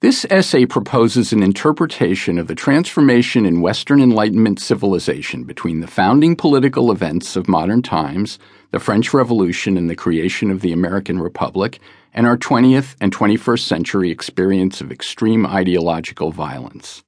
This essay proposes an interpretation of the transformation in Western Enlightenment civilization between the founding political events of modern times, the French Revolution and the creation of the American Republic, and our 20th and 21st century experience of extreme ideological violence.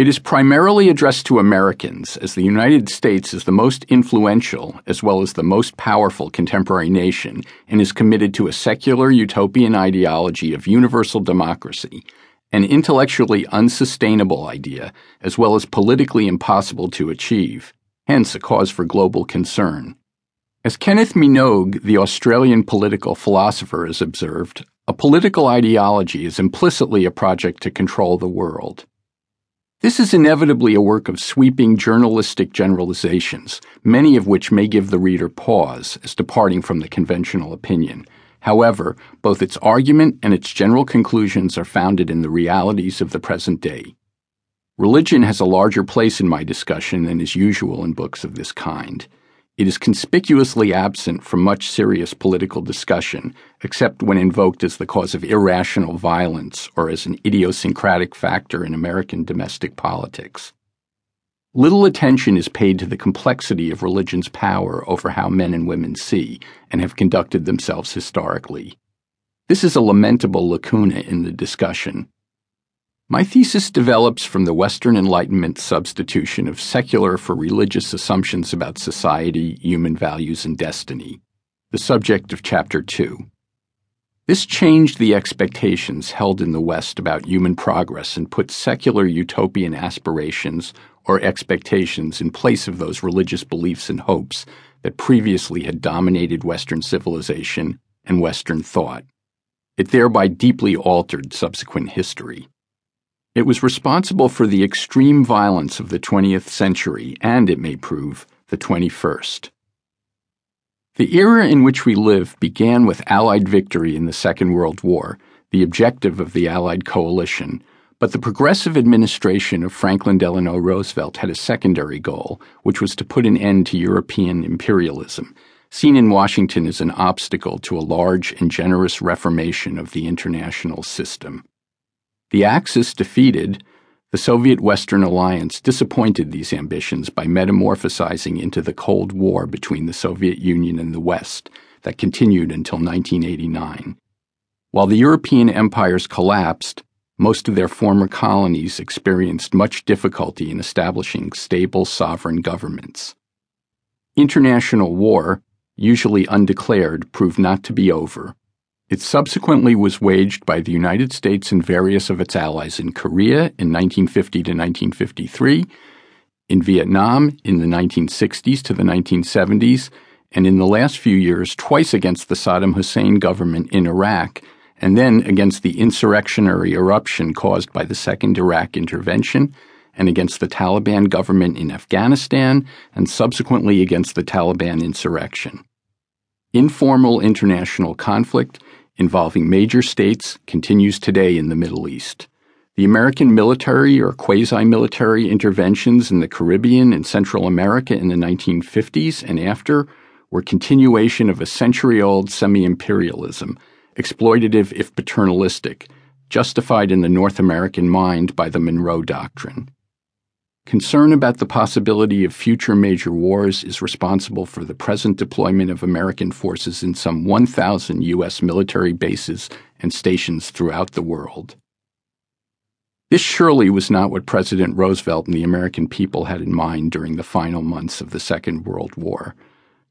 It is primarily addressed to Americans, as the United States is the most influential as well as the most powerful contemporary nation and is committed to a secular utopian ideology of universal democracy, an intellectually unsustainable idea as well as politically impossible to achieve, hence a cause for global concern. As Kenneth Minogue, the Australian political philosopher, has observed, a political ideology is implicitly a project to control the world. This is inevitably a work of sweeping journalistic generalizations, many of which may give the reader pause as departing from the conventional opinion. However, both its argument and its general conclusions are founded in the realities of the present day. Religion has a larger place in my discussion than is usual in books of this kind. It is conspicuously absent from much serious political discussion, except when invoked as the cause of irrational violence or as an idiosyncratic factor in American domestic politics. Little attention is paid to the complexity of religion's power over how men and women see and have conducted themselves historically. This is a lamentable lacuna in the discussion, my thesis develops from the Western Enlightenment substitution of secular for religious assumptions about society, human values, and destiny, the subject of Chapter 2. This changed the expectations held in the West about human progress and put secular utopian aspirations or expectations in place of those religious beliefs and hopes that previously had dominated Western civilization and Western thought. It thereby deeply altered subsequent history. It was responsible for the extreme violence of the 20th century and, it may prove, the 21st. The era in which we live began with Allied victory in the Second World War, the objective of the Allied coalition, but the progressive administration of Franklin Delano Roosevelt had a secondary goal, which was to put an end to European imperialism, seen in Washington as an obstacle to a large and generous reformation of the international system. The Axis defeated, the Soviet Western Alliance disappointed these ambitions by metamorphosizing into the Cold War between the Soviet Union and the West that continued until 1989. While the European empires collapsed, most of their former colonies experienced much difficulty in establishing stable sovereign governments. International war, usually undeclared, proved not to be over it subsequently was waged by the United States and various of its allies in Korea in 1950 to 1953, in Vietnam in the 1960s to the 1970s, and in the last few years twice against the Saddam Hussein government in Iraq, and then against the insurrectionary eruption caused by the Second Iraq intervention, and against the Taliban government in Afghanistan, and subsequently against the Taliban insurrection. Informal international conflict involving major states continues today in the Middle East. The American military or quasi military interventions in the Caribbean and Central America in the 1950s and after were continuation of a century old semi imperialism, exploitative if paternalistic, justified in the North American mind by the Monroe Doctrine. Concern about the possibility of future major wars is responsible for the present deployment of American forces in some 1,000 U.S. military bases and stations throughout the world. This surely was not what President Roosevelt and the American people had in mind during the final months of the Second World War,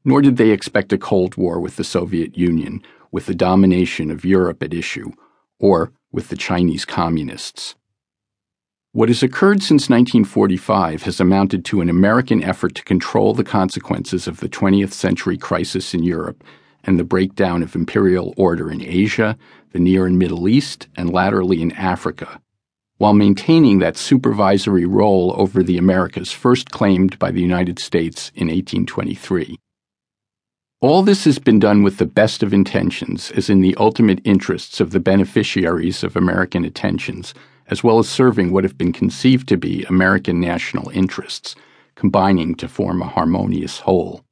nor did they expect a Cold War with the Soviet Union, with the domination of Europe at issue, or with the Chinese Communists. What has occurred since 1945 has amounted to an American effort to control the consequences of the 20th century crisis in Europe and the breakdown of imperial order in Asia, the Near and Middle East, and latterly in Africa, while maintaining that supervisory role over the Americas first claimed by the United States in 1823. All this has been done with the best of intentions, as in the ultimate interests of the beneficiaries of American attentions as well as serving what have been conceived to be American national interests, combining to form a harmonious whole.